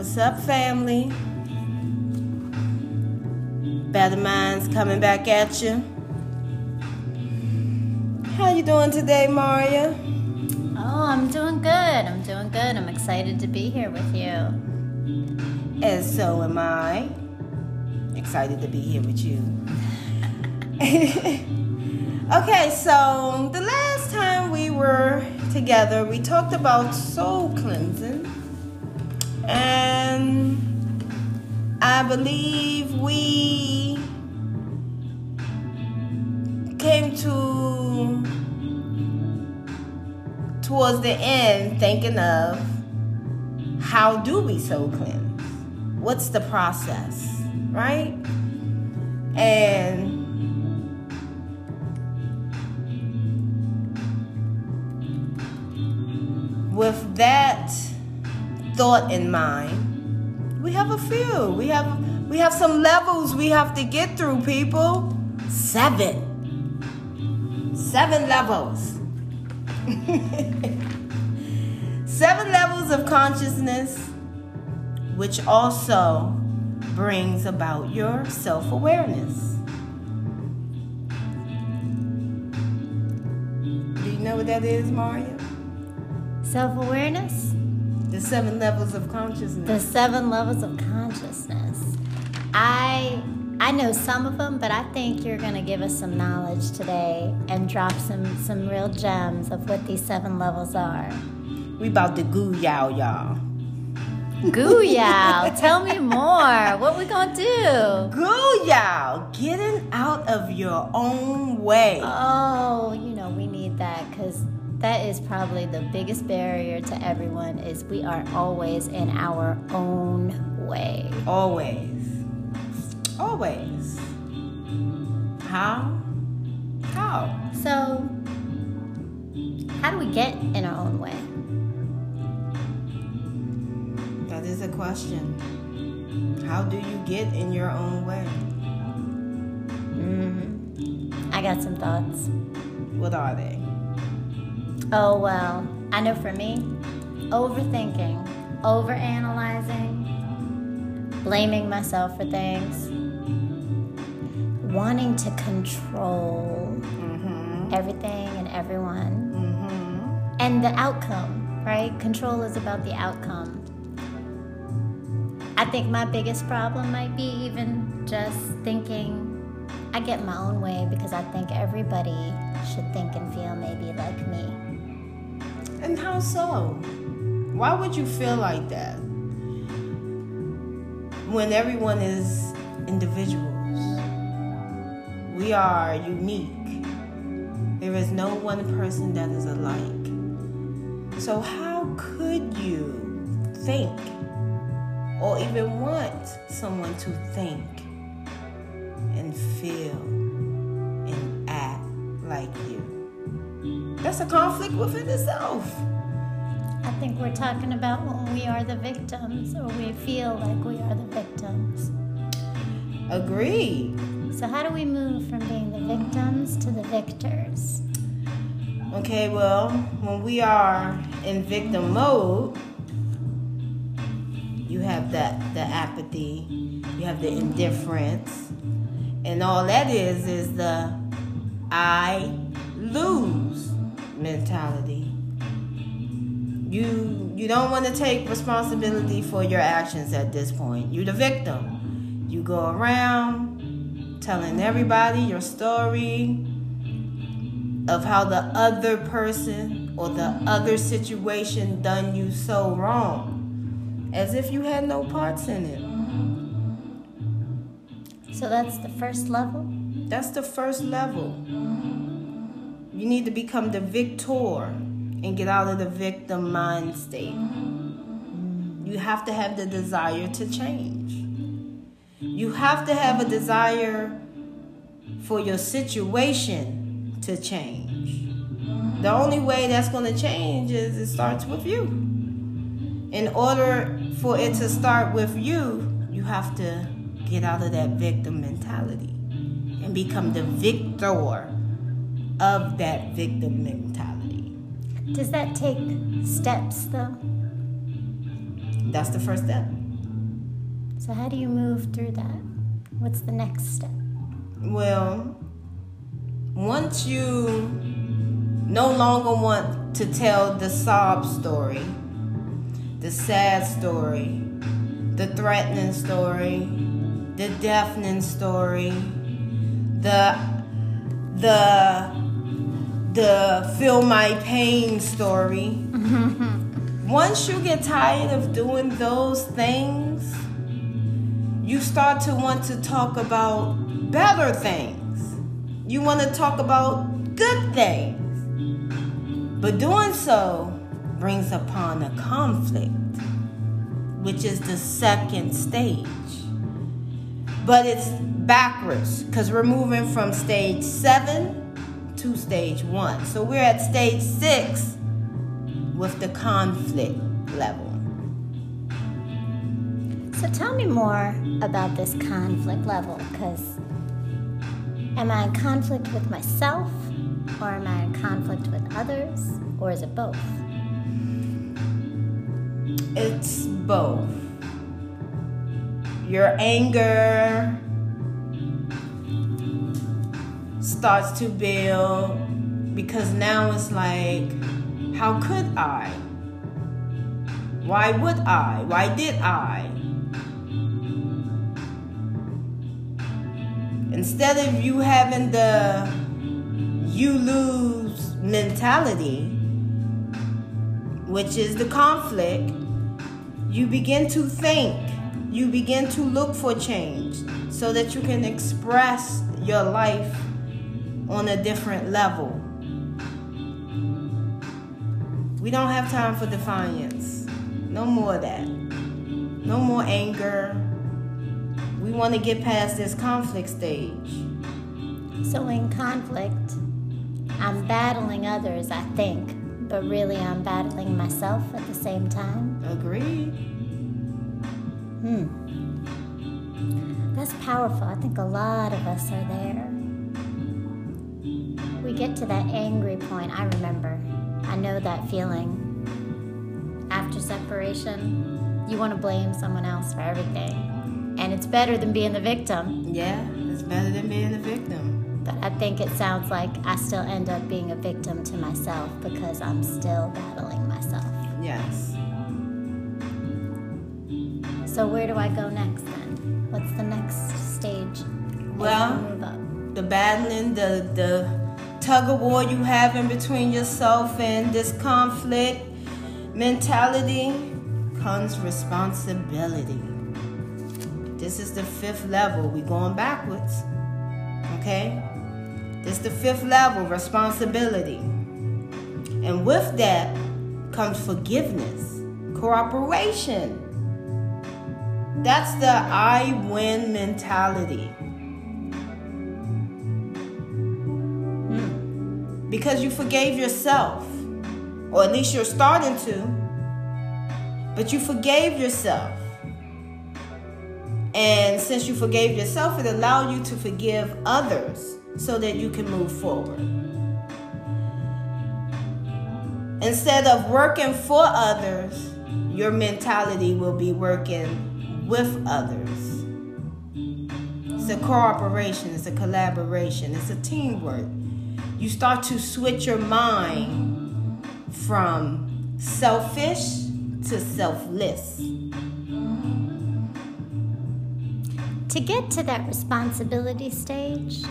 What's up, family? Better Minds coming back at you. How you doing today, Maria? Oh, I'm doing good. I'm doing good. I'm excited to be here with you. And so am I. Excited to be here with you. okay, so the last time we were together, we talked about soul cleansing. And I believe we came to towards the end thinking of how do we soul cleanse? What's the process, right? And with that thought in mind, we have a few. We have we have some levels we have to get through, people. Seven. Seven levels. Seven levels of consciousness, which also brings about your self awareness. Do you know what that is, Maria? Self awareness? The seven levels of consciousness. The seven levels of consciousness. I I know some of them, but I think you're going to give us some knowledge today and drop some some real gems of what these seven levels are. We about to goo yow y'all. Goo yow, tell me more. What we gonna do? Goo yow, getting out of your own way. Oh, you know we need that because that is probably the biggest barrier to everyone. Is we are always in our own way. Always. Always. How? How? So, how do we get in our own way? That is a question. How do you get in your own way? Mm-hmm. I got some thoughts. What are they? Oh, well, I know for me, overthinking, overanalyzing, blaming myself for things, wanting to control Mm-hmm. everything and everyone, Mm-hmm. and the outcome, right? Control is about the outcome. I think my biggest problem might be even just thinking I get my own way because I think everybody should think and feel maybe like me. And how so? Why would you feel like that? When everyone is individuals, we are unique. There is no one person that is alike. So, how could you think or even want someone to think and feel and act like you? That's a conflict within itself. I think we're talking about when we are the victims or we feel like we are the victims. Agreed. So, how do we move from being the victims to the victors? Okay, well, when we are in victim mode, you have that the apathy, you have the indifference, and all that is is the I lose mentality. You you don't want to take responsibility for your actions at this point. You're the victim. You go around telling everybody your story of how the other person or the other situation done you so wrong as if you had no parts in it. So, that's the first level. That's the first level. You need to become the victor and get out of the victim mind state. You have to have the desire to change. You have to have a desire for your situation to change. The only way that's going to change is it starts with you. In order for it to start with you, you have to get out of that victim mentality and become the victor of that victim mentality. Does that take steps though? That's the first step. So, how do you move through that? What's the next step? Well, once you no longer want to tell the sob story, the sad story, the threatening story, the deafening story, the the the feel my pain story. Mm-hmm. Once you get tired of doing those things, you start to want to talk about better things. You want to talk about good things. But doing so brings upon a conflict, which is the second stage. But it's backwards because we're moving from stage seven to stage one. So we're at stage six with the conflict level. So tell me more about this conflict level because am I in conflict with myself or am I in conflict with others or is it both? It's both. Your anger starts to build because now it's like, how could I? Why would I? Why did I? Instead of you having the you lose mentality, which is the conflict, you begin to think, you begin to look for change so that you can express your life on a different level. We don't have time for defiance. No more of that. No more anger. We want to get past this conflict stage. So, in conflict, I'm battling others, I think, but really I'm battling myself at the same time. Agreed. Hmm. That's powerful. I think a lot of us are there. We get to that angry point, I remember. I know that feeling. After separation, you want to blame someone else for everything. And it's better than being the victim. Yeah, it's better than being the victim. But I think it sounds like I still end up being a victim to myself because I'm still battling myself. Yes. So where do I go next then? What's the next stage? Well, the battling, the the tug of war you have in between yourself and this conflict mentality comes responsibility. This is the fifth level. We going backwards. Okay? This the fifth level, responsibility. And with that comes forgiveness, cooperation. That's the I win mentality. Because you forgave yourself, or at least you're starting to, but you forgave yourself. And since you forgave yourself, it allowed you to forgive others so that you can move forward. Instead of working for others, your mentality will be working with others. It's a cooperation, it's a collaboration, it's a teamwork you start to switch your mind from selfish to selfless. To get to that responsibility stage,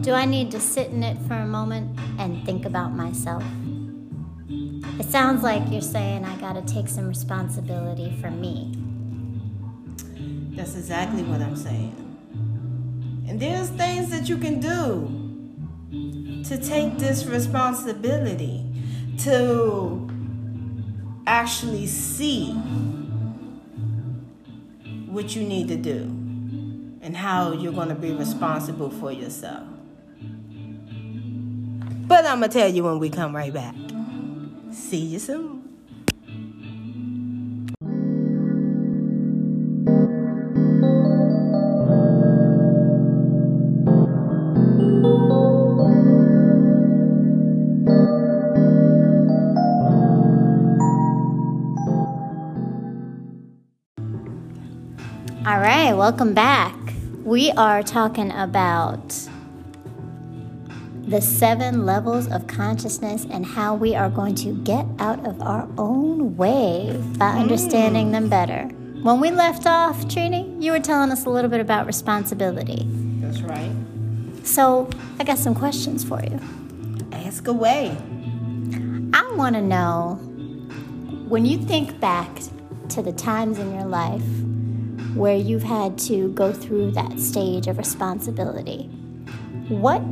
do I need to sit in it for a moment and think about myself? It sounds like you're saying I gotta take some responsibility for me. That's exactly what I'm saying. And there's things that you can do to take this responsibility, to actually see what you need to do and how you're going to be responsible for yourself. But I'm going to tell you when we come right back. See you soon. Welcome back. We are talking about the seven levels of consciousness and how we are going to get out of our own way by mm. understanding them better. When we left off, Trini, you were telling us a little bit about responsibility. That's right. So I got some questions for you. Ask away. I want to know when you think back to the times in your life where you've had to go through that stage of responsibility, what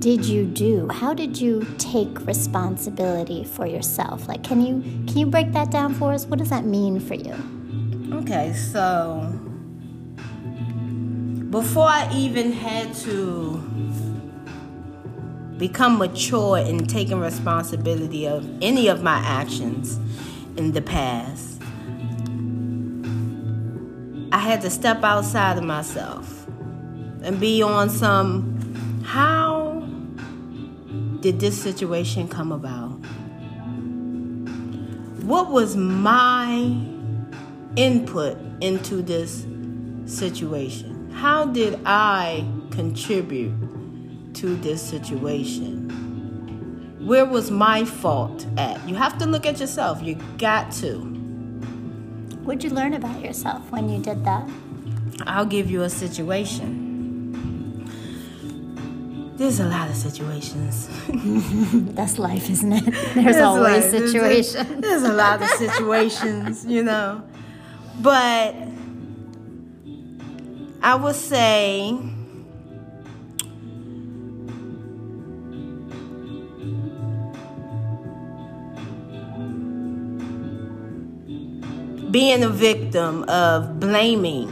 did you do? How did you take responsibility for yourself? Like can you can you break that down for us? What does that mean for you? Okay, so before I even had to become mature in taking responsibility of any of my actions in the past, had to step outside of myself and be on some how did this situation come about? What was my input into this situation? How did I contribute to this situation? Where was my fault at? You have to look at yourself. You got to. What'd you learn about yourself when you did that? I'll give you a situation. There's a lot of situations. That's life, isn't it? There's always there's a- situations. There's a lot of situations, you know. But I would say being a victim of blaming.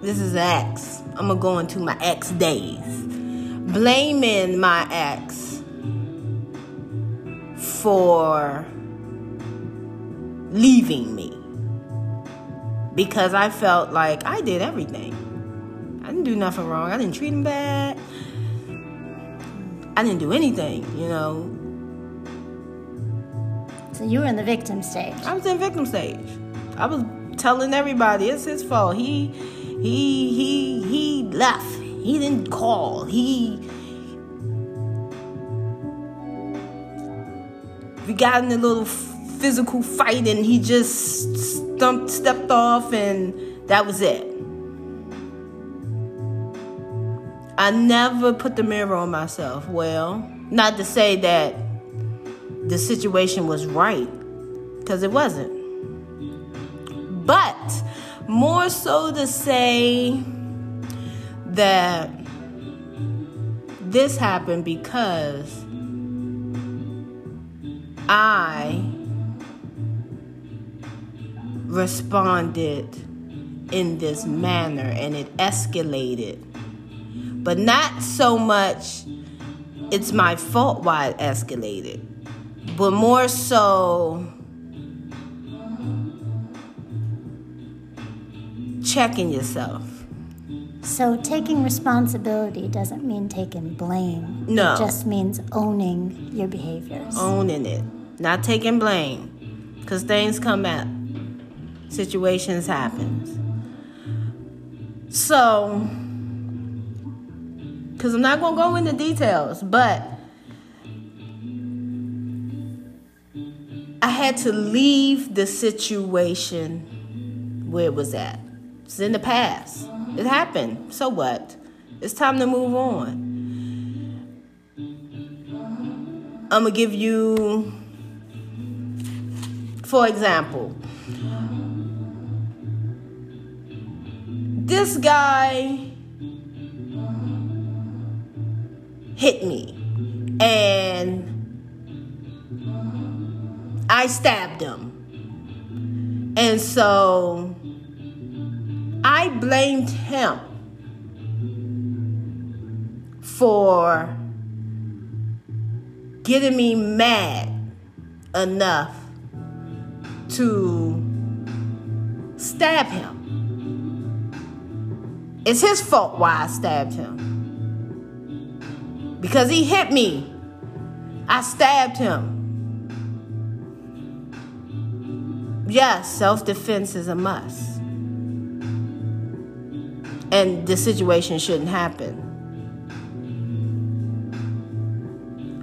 This is ex. I'm gonna go into my ex days. Blaming my ex for leaving me because I felt like I did everything. I didn't do nothing wrong. I didn't treat him bad. I didn't do anything, you know. So you were in the victim stage. I was in victim stage. I was telling everybody it's his fault. He he he he left. He didn't call. He we got in a little physical fight and he just stumped stepped off and that was it. I never put the mirror on myself. Well, not to say that the situation was right because it wasn't. But more so to say that this happened because I responded in this manner and it escalated. But not so much it's my fault why it escalated, but more so checking yourself. So taking responsibility doesn't mean taking blame. No. It just means owning your behaviors. owning it, not taking blame, because things come up, situations happen. So, because I'm not gonna go into details, but I had to leave the situation where it was at. It's in the past. It happened. So what? It's time to move on. I'm gonna give you, for example, this guy hit me and I stabbed him. And so I blamed him for getting me mad enough to stab him. It's his fault why I stabbed him. Because he hit me. I stabbed him. Yes, self defense is a must. And the situation shouldn't happen.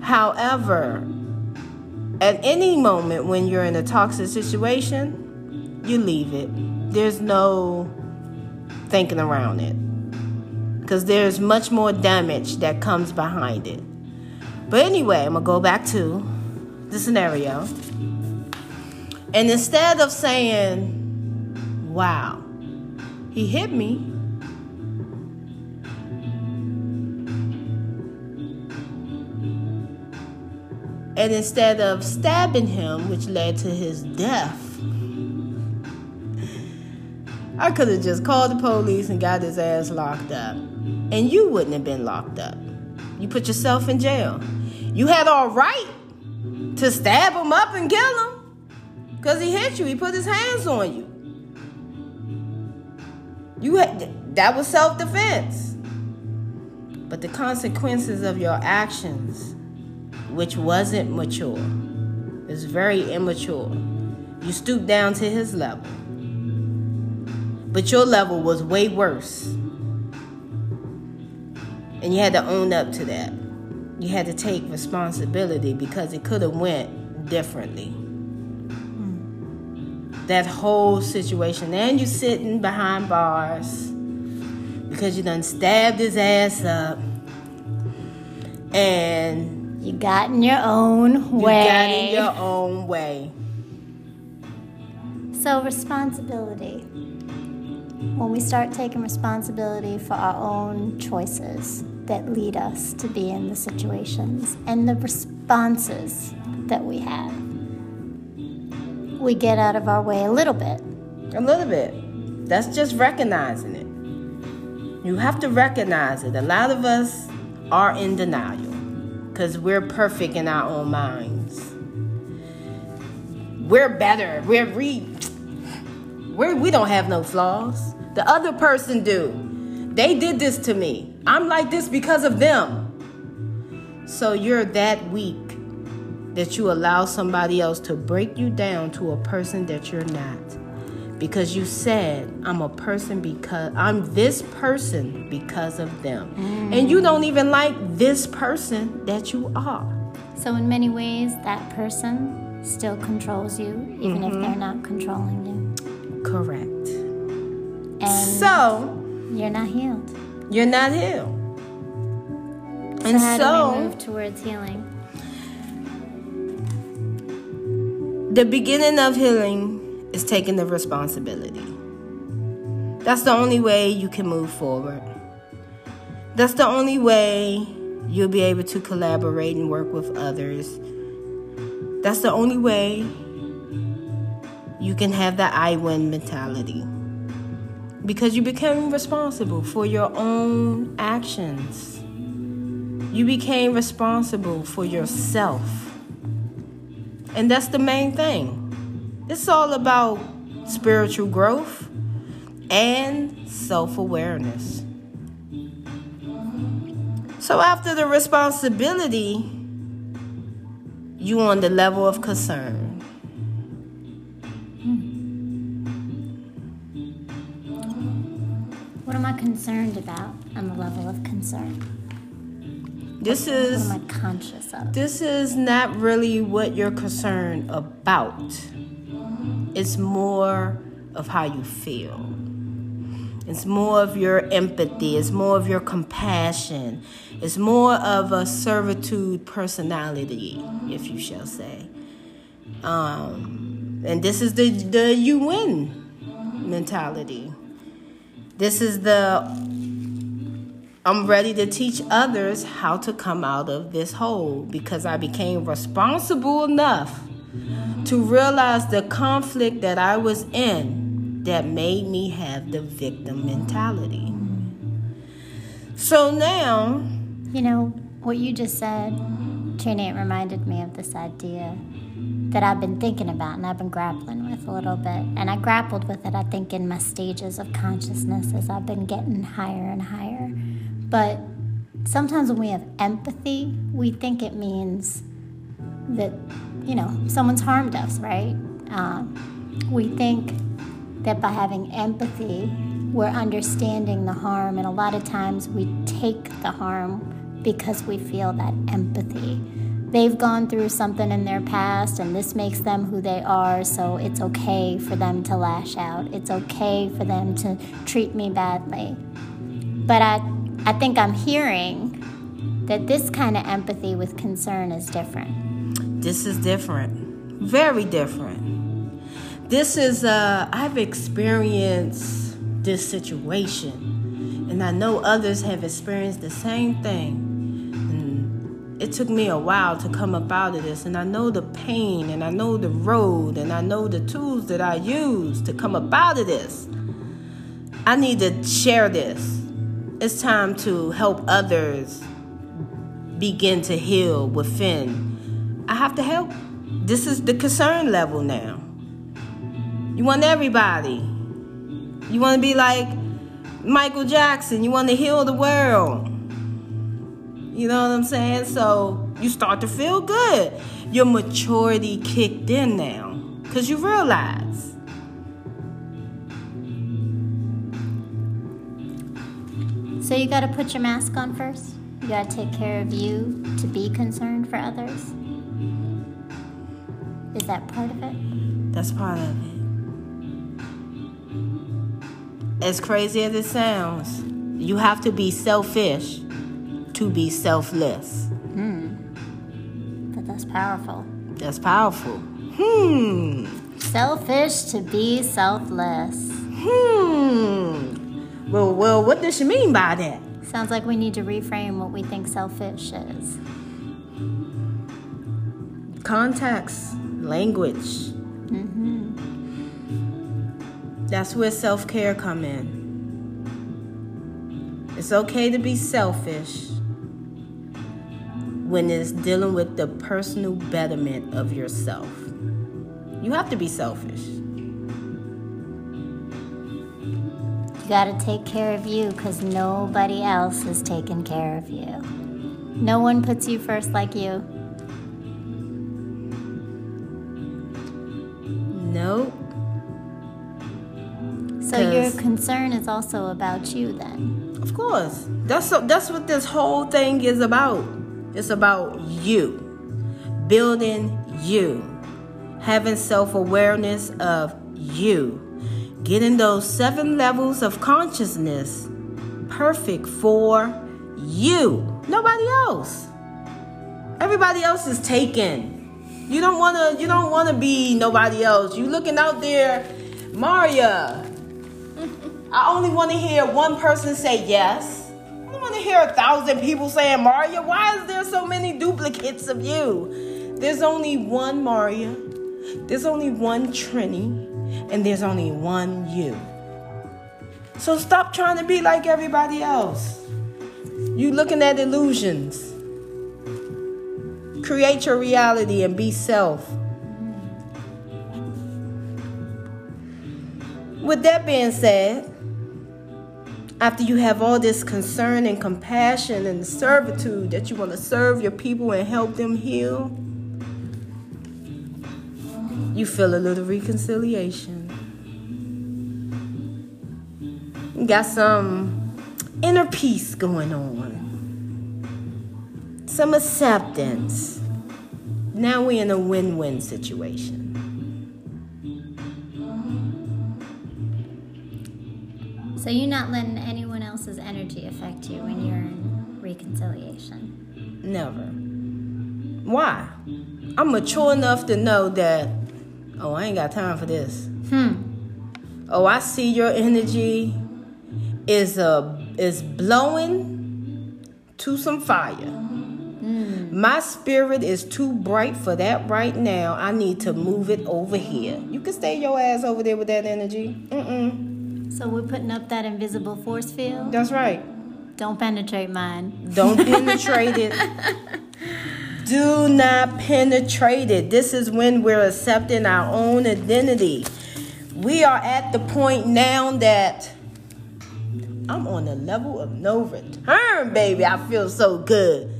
However, at any moment when you're in a toxic situation, you leave it. There's no thinking around it. Because there's much more damage that comes behind it. But anyway, I'm to go back to the scenario. And instead of saying, wow, he hit me, and instead of stabbing him, which led to his death, I could have just called the police and got his ass locked up. And you wouldn't have been locked up. You put yourself in jail. You had all right to stab him up and kill him. Because he hit you. He put his hands on you. You had, that was self-defense. But the consequences of your actions, which wasn't mature, is very immature. You stooped down to his level. But your level was way worse. And you had to own up to that. You had to take responsibility because it could have went differently that whole situation. And you sitting behind bars because you done stabbed his ass up. And you got in your own way. You got in your own way. So responsibility. When we start taking responsibility for our own choices that lead us to be in the situations and the responses that we have we get out of our way a little bit. A little bit. That's just recognizing it. You have to recognize it. A lot of us are in denial because we're perfect in our own minds. We're better. We're we we're, we don't have no flaws. The other person do. They did this to me. I'm like this because of them. So you're that weak that you allow somebody else to break you down to a person that you're not. Because you said, I'm a person because I'm this person because of them. Mm. And you don't even like this person that you are. So, in many ways, that person still controls you, even mm-hmm. if they're not controlling you. Correct. And so, you're not healed. You're not healed. So and how so, do we move towards healing? The beginning of healing is taking the responsibility. That's the only way you can move forward. That's the only way you'll be able to collaborate and work with others. That's the only way you can have that I win mentality. Because you became responsible for your own actions. You became responsible for yourself. And that's the main thing. It's all about spiritual growth and self awareness. So, after the responsibility, you on the level of concern. Hmm. What am I concerned about on the level of concern? This is am I conscious of? This is not really what you're concerned about. It's more of how you feel. It's more of your empathy. It's more of your compassion. It's more of a servitude personality, if you shall say. Um, and this is the the you win mentality. This is the I'm ready to teach others how to come out of this hole because I became responsible enough to realize the conflict that I was in that made me have the victim mentality. So now, you know, what you just said, Trini, it reminded me of this idea that I've been thinking about and I've been grappling with a little bit. And I grappled with it, I think, in my stages of consciousness as I've been getting higher and higher. But sometimes when we have empathy, we think it means that, you know, someone's harmed us, right? Um, we think that by having empathy, we're understanding the harm, and a lot of times we take the harm because we feel that empathy. They've gone through something in their past, and this makes them who they are, so it's okay for them to lash out. It's okay for them to treat me badly. But I, I think I'm hearing that this kind of empathy with concern is different. This is different. Very different. This is, uh, I've experienced this situation, and I know others have experienced the same thing. It took me a while to come up out of this, and I know the pain, and I know the road, and I know the tools that I use to come up out of this. I need to share this. It's time to help others begin to heal within. I have to help. This is the concern level now. You want everybody. You want to be like Michael Jackson. You want to heal the world. You know what I'm saying? So you start to feel good. Your maturity kicked in now because you realize. So you got to put your mask on first? You got to take care of you to be concerned for others. Is that part of it? That's part of it. As crazy as it sounds, you have to be selfish to be selfless. Hmm. But that's powerful. That's powerful. Hmm. Selfish to be selfless. Hmm. Well, well, what does she mean by that? Sounds like we need to reframe what we think selfish is. Context, language. Mm-hmm. That's where self care come in. It's okay to be selfish when it's dealing with the personal betterment of yourself. You have to be selfish. Got to take care of you because nobody else is taking care of you. No one puts you first like you. Nope. So your concern is also about you then. Of course. That's that's what this whole thing is about. It's about you. Building you. Having self-awareness of you getting those seven levels of consciousness perfect for you, nobody else. Everybody else is taken. You don't wanna you don't wanna be nobody else. You looking out there, Maria. I only want to hear one person say yes. I don't want to hear a thousand people saying Maria. Why is there so many duplicates of you? There's only one Maria. There's only one Trini and there's only one you. So stop trying to be like everybody else. You looking at illusions. Create your reality and be self. With that being said, after you have all this concern and compassion and servitude that you want to serve your people and help them heal, you feel a little reconciliation. You got some inner peace going on, some acceptance. Now we're in a win win situation. So you're not letting anyone else's energy affect you when you're in reconciliation? Never. Why? I'm mature enough to know that Oh, I ain't got time for this. Hmm. Oh, I see your energy is uh is blowing to some fire. Mm. My spirit is too bright for that right now. I need to move it over here. You can stay your ass over there with that energy. Mm-mm. So we're putting up that invisible force field? That's right. Don't penetrate mine. Don't penetrate it. Do not penetrate it. This is when we're accepting our own identity. We are at the point now that I'm on the level of no return, baby. I feel so good.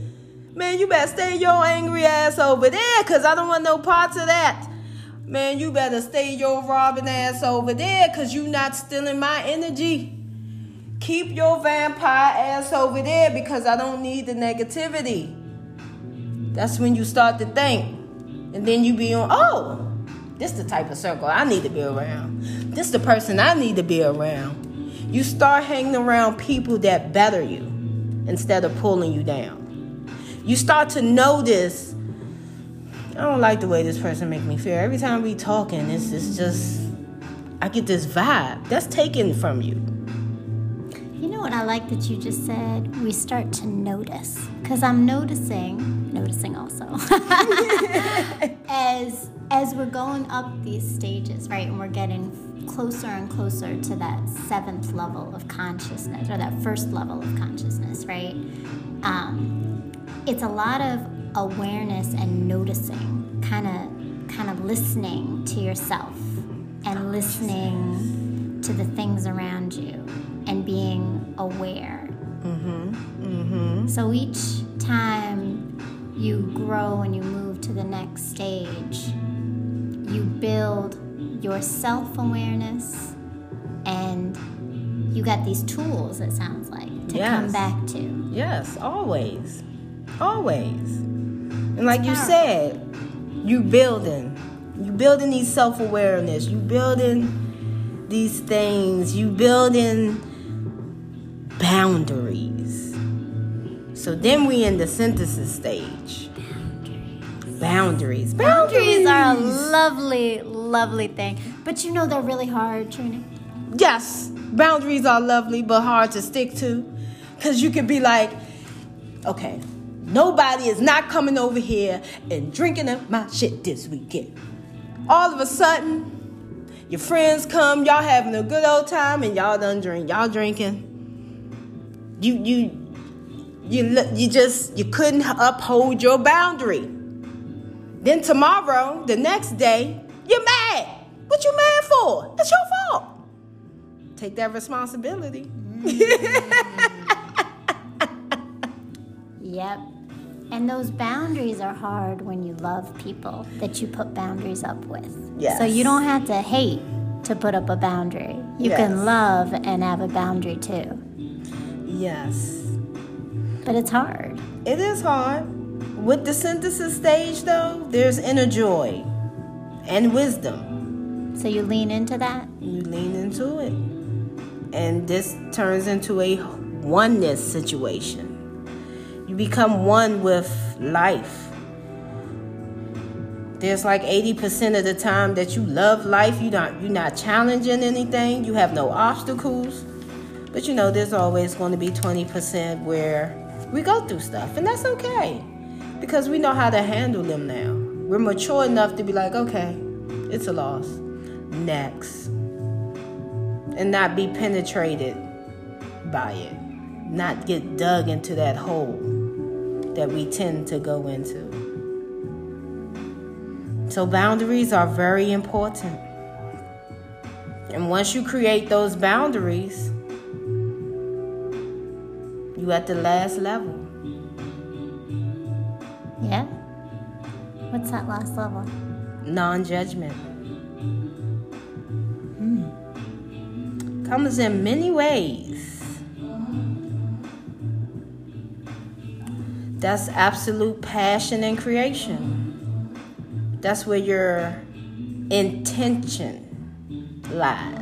Man, you better stay your angry ass over there because I don't want no parts of that. man, you better stay your robbing ass over there because you're not stealing my energy. Keep your vampire ass over there because I don't need the negativity. That's when you start to think. And then you be on, oh, this the type of circle I need to be around. This the person I need to be around. You start hanging around people that better you instead of pulling you down. You start to notice, I don't like the way this person make me feel. Every time we talking, it's, it's just, I get this vibe. That's taken from you. Know what I like that you just said? We start to notice. Because I'm noticing, noticing also, as as we're going up these stages, right, and we're getting closer and closer to that seventh level of consciousness or that first level of consciousness, right? Um, it's a lot of awareness and noticing, kind of, kind of listening to yourself and listening to the things around you and being aware. Mm-hmm. Mm-hmm. So each time you grow and you move to the next stage, you build your self awareness and you got these tools, it sounds like, to Yes. come back to. Yes, always. Always. And like you said, you building. You building these self-awareness. You building these things. You building boundaries. So then we in the synthesis stage. Boundaries. Boundaries are a lovely, lovely thing. But you know they're really hard, Trini. Yes, boundaries are lovely but hard to stick to. Because you could be like, okay, nobody is not coming over here and drinking up my shit this weekend. All of a sudden, your friends come, y'all having a good old time, and y'all done drink. Y'all drinking. You you you you just you couldn't uphold your boundary. Then tomorrow, the next day, you're mad. What you mad for? It's your fault. Take that responsibility. Yep. And those boundaries are hard when you love people that you put boundaries up with. Yes. So you don't have to hate to put up a boundary. You Yes. can love and have a boundary too. Yes. But it's hard. It is hard. With the synthesis stage, though, there's inner joy and wisdom. So you lean into that. You lean into it. And this turns into a oneness situation. You become one with life. There's like 80% of the time that you love life. you're not you're not challenging anything. You have no obstacles. But you know, there's always going to be 20% where we go through stuff, and that's okay. Because we know how to handle them now. We're mature enough to be like, okay, it's a loss. Next. And not be penetrated by it. Not get dug into that hole that we tend to go into. So, boundaries are very important. And once you create those boundaries, you at the last level. Yeah? What's that last level? non-judgment hmm. comes in many ways that's absolute passion and creation that's where your intention lies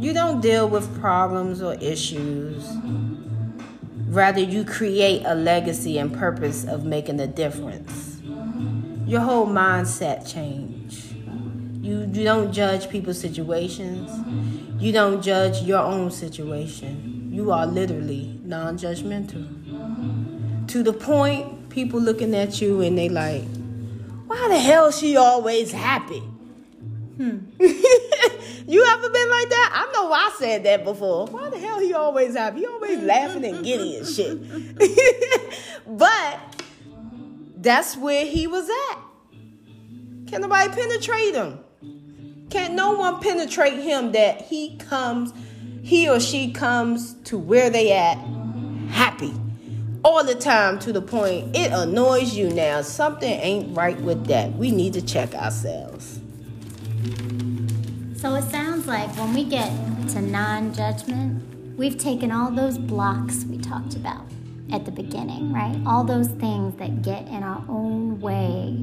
you don't deal with problems or issues Rather, you create a legacy and purpose of making a difference. Your whole mindset change. You, you don't judge people's situations. You don't judge your own situation. You are literally non-judgmental. To the point, people looking at you and they like, why the hell she always happy? Hmm. you ever been like that? I know I said that before. Why the hell he always have? He always laughing and giddy and shit. but that's where he was at. Can't nobody penetrate him. Can't no one penetrate him that he comes, he or she comes to where they at happy. all the time to the point it annoys you now. Something ain't right with that. We need to check ourselves. So it sounds like when we get to non judgment, we've taken all those blocks we talked about at the beginning, right? All those things that get in our own way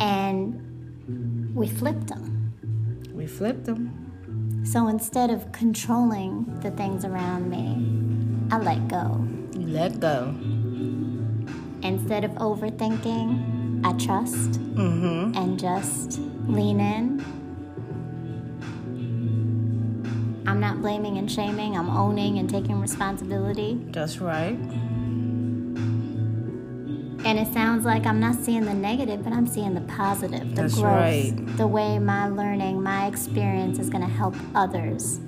and we flipped them. We flipped them. So instead of controlling the things around me, I let go. You let go. Instead of overthinking, I trust Mm-hmm. and just lean in. I'm not blaming and shaming, I'm owning and taking responsibility. That's right. And it sounds like I'm not seeing the negative, but I'm seeing the positive, the That's growth, right. the way my learning, my experience is going to help others.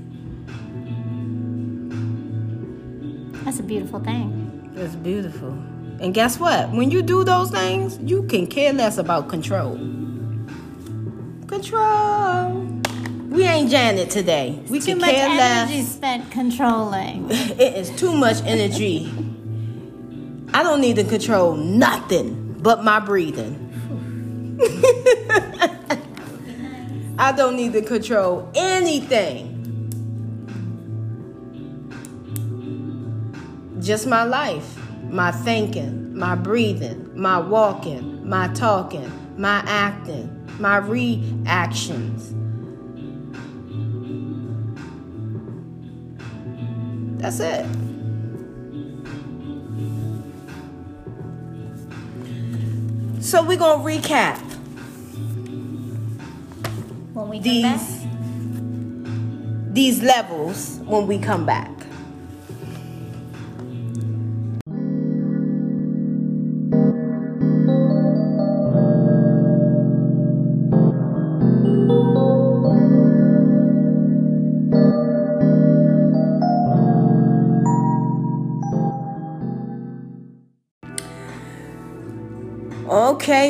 That's a beautiful thing. That's beautiful. And guess what? When you do those things, you can care less about control. Control. We ain't Janet today. We Too can much care energy less. spent controlling. It is too much energy. I don't need to control nothing but my breathing. I don't need to control anything. Just my life, my thinking, my breathing, my walking, my talking, my acting, my reactions. That's it. So we're gonna recap When we these these levels when we come back.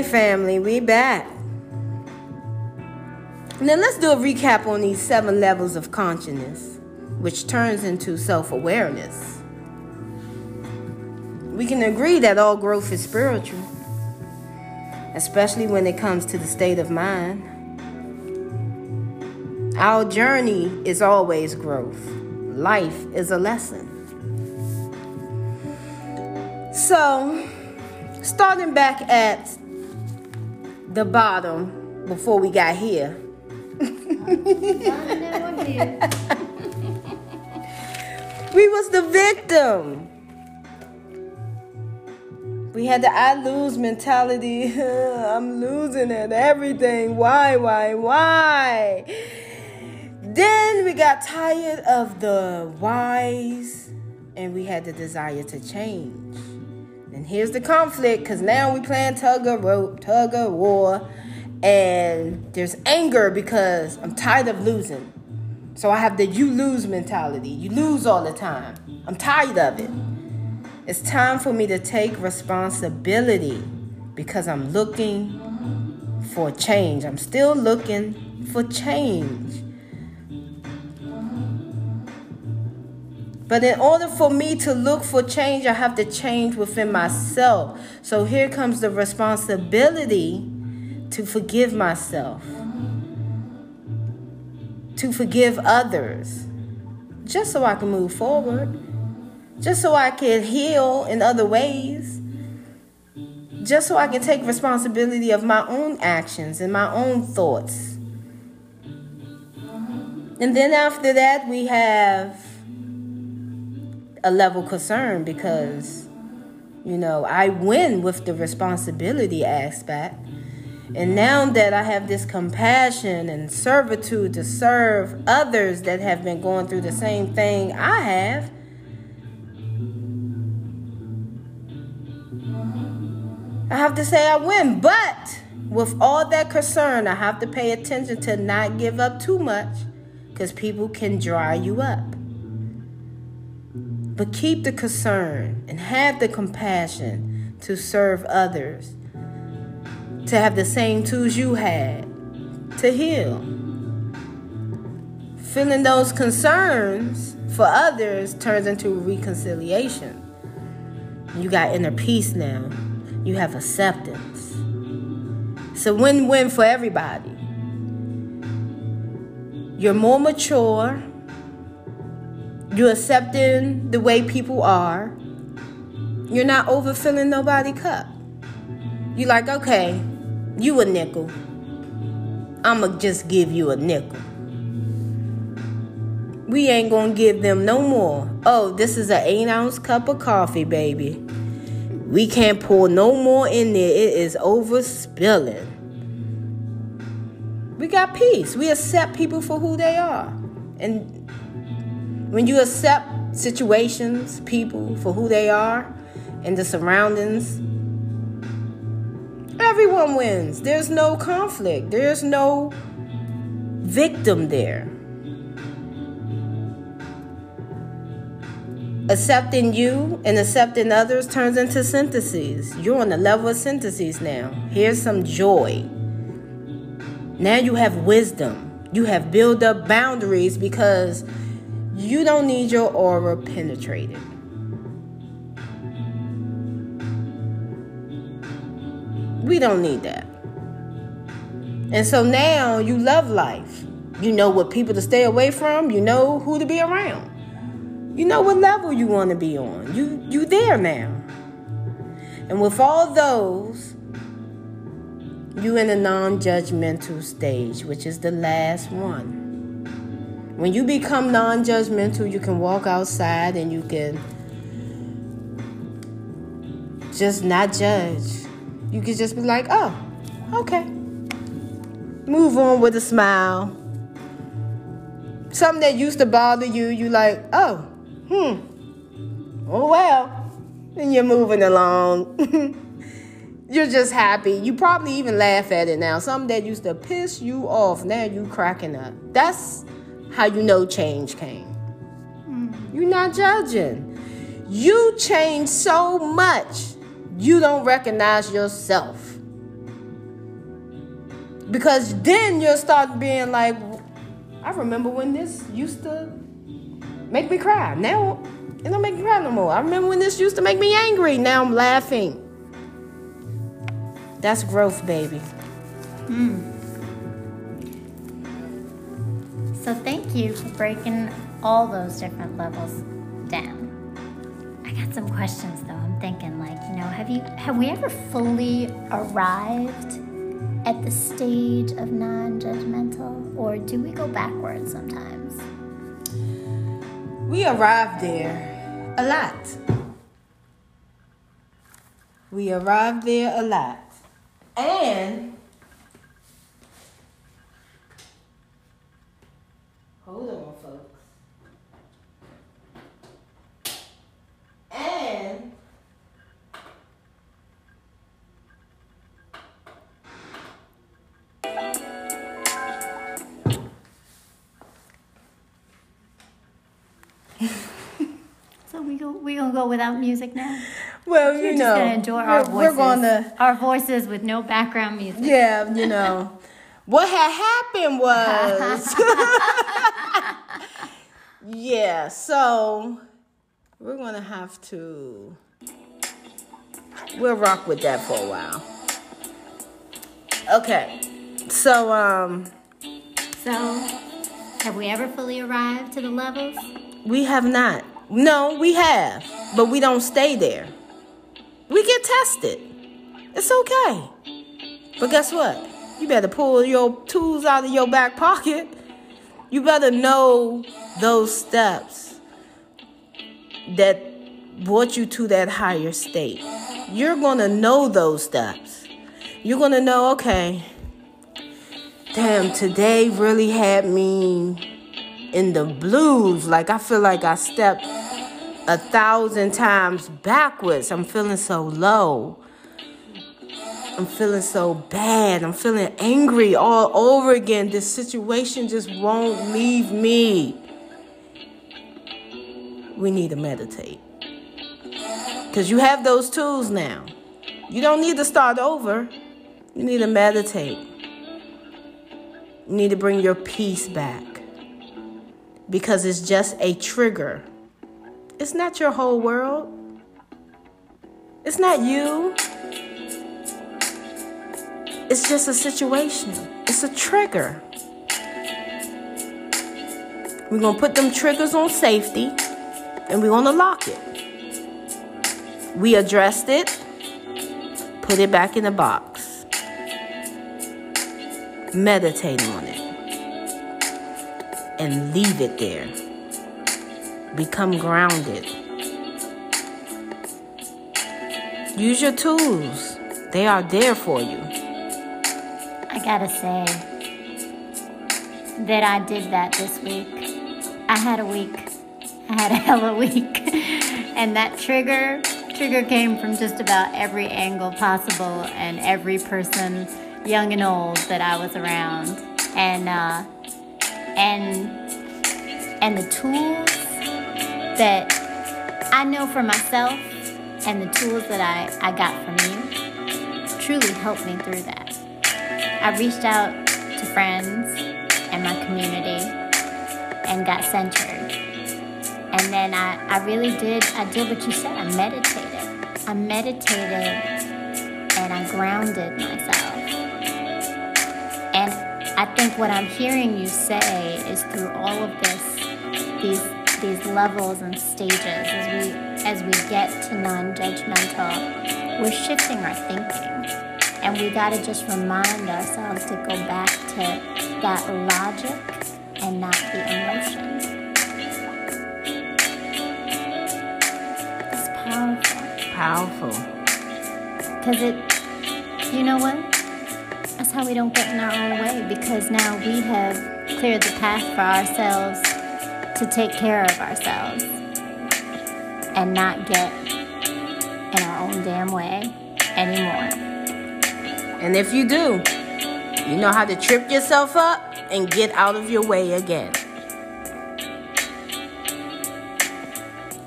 Family, we back. Now let's do a recap on these seven levels of consciousness, which turns into self awareness. We can agree that all growth is spiritual, especially when it comes to the state of mind. Our journey is always growth, life is a lesson. So, starting back at the mm. bottom before we got here. We was the victim. We had the I lose mentality. I'm losing at everything. Why, why, why? Then we got tired of the whys and we had the desire to change. And here's the conflict because now we playing tug of rope, tug of war, and there's anger because I'm tired of losing. So I have the you lose mentality. You lose all the time. I'm tired of it. It's time for me to take responsibility because I'm looking for change. I'm still looking for change. But in order for me to look for change, I have to change within myself. So here comes the responsibility to forgive myself, to forgive others, just so I can move forward, just so I can heal in other ways, just so I can take responsibility of my own actions and my own thoughts. And then after that, we have a level concern because, you know, I win with the responsibility aspect. And now that I have this compassion and servitude to serve others that have been going through the same thing I have, I have to say I win. But with all that concern, I have to pay attention to not give up too much because people can dry you up. But keep the concern and have the compassion to serve others, to have the same tools you had to heal. Feeling those concerns for others turns into reconciliation. You got inner peace now. You have acceptance. It's a win win for everybody. You're more mature. You're accepting the way people are. You're not overfilling nobody cup. You like, okay, you a nickel. I'ma just give you a nickel. We ain't gonna give them no more. Oh, this is an eight ounce cup of coffee, baby. We can't pour no more in there. It is overspilling. We got peace. We accept people for who they are. And when you accept situations, people for who they are, and the surroundings, everyone wins. There's no conflict, there's no victim there. Accepting you and accepting others turns into syntheses. You're on the level of syntheses now. Here's some joy. Now you have wisdom. You have built up boundaries because you don't need your aura penetrated. We don't need that. And so now you love life. You know what people to stay away from, you know who to be around. You know what level you want to be on. You you there now. And with all those, you in a non-judgmental stage, which is the last one. When you become non-judgmental, you can walk outside and you can just not judge. You can just be like, "Oh, okay." Move on with a smile. Something that used to bother you, you like, "Oh, hmm. Oh well." And you're moving along. you're just happy. You probably even laugh at it now. Something that used to piss you off, now you cracking up. That's how you know change came. You're not judging. You change so much, you don't recognize yourself. Because then you'll start being like, I remember when this used to make me cry. Now it don't make me cry no more. I remember when this used to make me angry. Now I'm laughing. That's growth, baby. Mm. So thank you for breaking all those different levels down. I got some questions though. I'm thinking like, you know, have you have we ever fully arrived at the stage of non-judgmental or do we go backwards sometimes? We arrived there a lot. We arrived there a lot. And hold on, folks. And So we go we gonna go without music now? well, We're you just know, gonna enjoy our we're, voices. we're gonna our voices with no background music. Yeah, you know. what had happened was Yeah, so we're gonna have to we'll rock with that for a while. Okay. So um So have we ever fully arrived to the levels? we have not. No, we have, but we don't stay there. We get tested. It's okay. But guess what? You better pull your tools out of your back pocket. You better know those steps that brought you to that higher state. You're going to know those steps. You're going to know, okay, damn, today really had me in the blues. Like I feel like I stepped a thousand times backwards. I'm feeling so low. I'm feeling so bad. I'm feeling angry all over again. This situation just won't leave me. We need to meditate. Because you have those tools now. You don't need to start over. You need to meditate. You need to bring your peace back because it's just a trigger. It's not your whole world. It's not you. It's just a situation. It's a trigger. We're going to put them triggers on safety and we're going to lock it. We addressed it, put it back in the box. Meditate on it and leave it there. Become grounded. Use your tools, they are there for you. I gotta say that I did that this week. I had a week. I had a hell of a week. and that trigger trigger came from just about every angle possible and every person, young and old, that I was around. And uh, and and the tools that I know for myself and the tools that I, I got from you truly helped me through that. I reached out to friends and my community and got centered. And then I, I really did, I did what you said. I meditated. I meditated and I grounded myself. And I think what I'm hearing you say is through all of this, these these levels and stages as we as we get to non-judgmental, we're shifting our thinking. And we got to just remind ourselves to go back to that logic and not the emotion. It's powerful. Powerful. Because it, you know what? That's how we don't get in our own way because now we have cleared the path for ourselves to take care of ourselves and not get in our own damn way anymore. And if you do, you know how to trip yourself up and get out of your way again.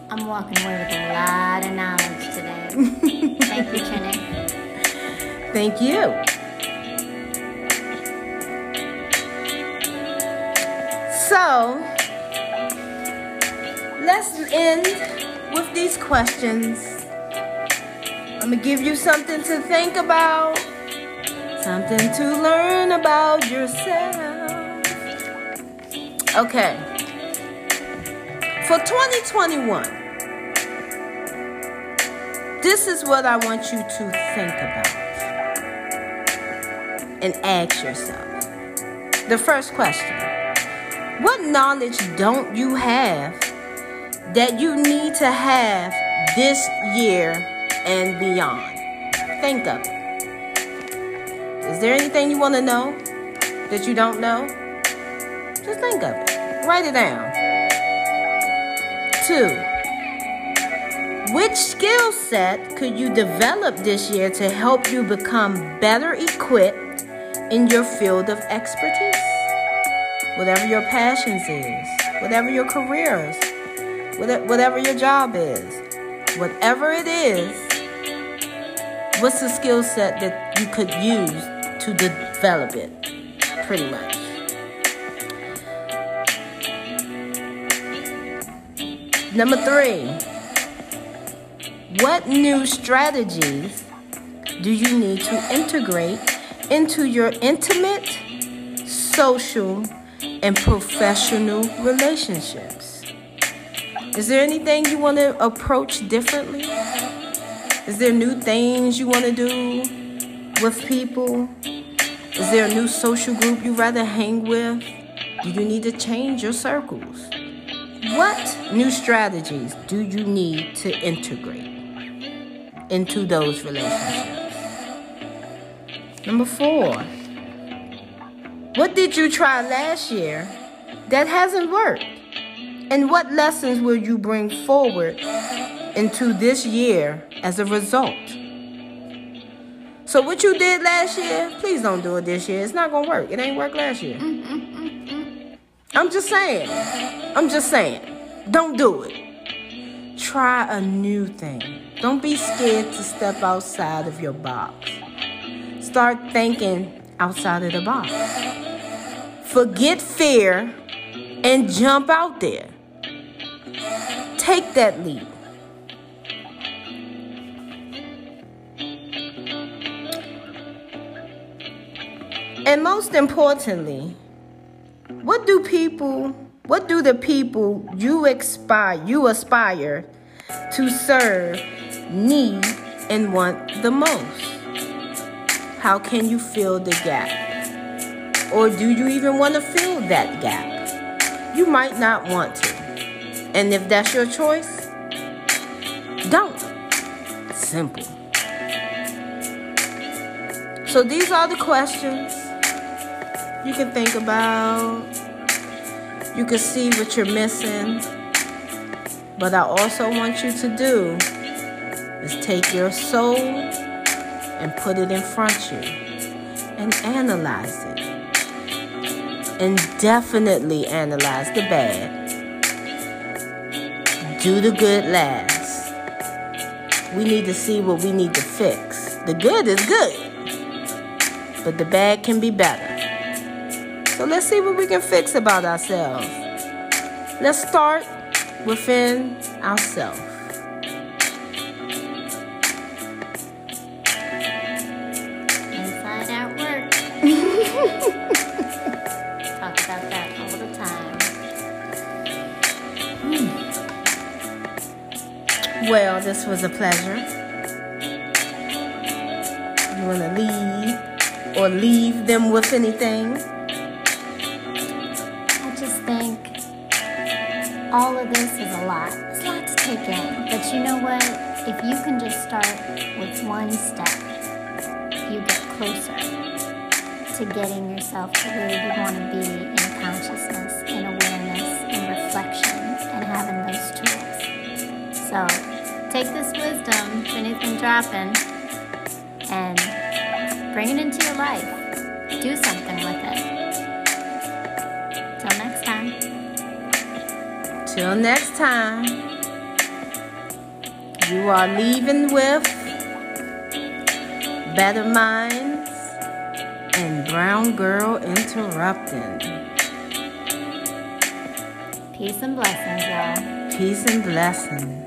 I'm walking away with a lot of knowledge today. Thank you, Trini. Thank you. So, let's end with these questions. I'm going to give you something to think about, something to learn about yourself. Okay. For 2021, this is what I want you to think about and ask yourself. The first question What knowledge don't you have that you need to have this year and beyond? Think of it. Is there anything you want to know that you don't know? Just think of it. Write it down. Two. Which skill set could you develop this year to help you become better equipped in your field of expertise? Whatever your passions is, whatever your career is, whatever your job is, whatever it is, what's the skill set that you could use to develop it? Pretty much. Number three, what new strategies do you need to integrate into your intimate, social, and professional relationships? Is there anything you want to approach differently? Is there new things you want to do with people? Is there a new social group you'd rather hang with? Do you need to change your circles? What new strategies do you need to integrate into those relationships? Number four, what did you try last year that hasn't worked? And what lessons will you bring forward into this year as a result? So, what you did last year, please don't do it this year. It's not going to work. It ain't worked last year. Mm, mm, mm, I'm just saying. I'm just saying. Don't do it. Try a new thing. Don't be scared to step outside of your box. Start thinking outside of the box. Forget fear and jump out there. Take that leap. And most importantly, what do people, what do the people you aspire, you aspire to serve need and want the most? How can you fill the gap? Or do you even want to fill that gap? You might not want to. And if that's your choice, don't. Simple. So these are the questions you can think about. You can see what you're missing. But I also want you to do is take your soul and put it in front of you and analyze it. And definitely analyze the bad. Do the good last. We need to see what we need to fix. The good is good, but the bad can be better. So let's see what we can fix about ourselves. Let's start within ourselves. Inside out work. Talk about that all the time. Hmm. Well, this was a pleasure. You want to leave or leave them with anything? All of this is a lot. It's a lot to take in. But you know what? If you can just start with one step, you get closer to getting yourself to where you want to be in consciousness, in awareness, in reflection, and having those tools. So take this wisdom Benny's dropping and bring it into your life. Do something Till next time, you are leaving with better minds and brown girl interrupting. Peace and blessings, y'all. Peace and blessings.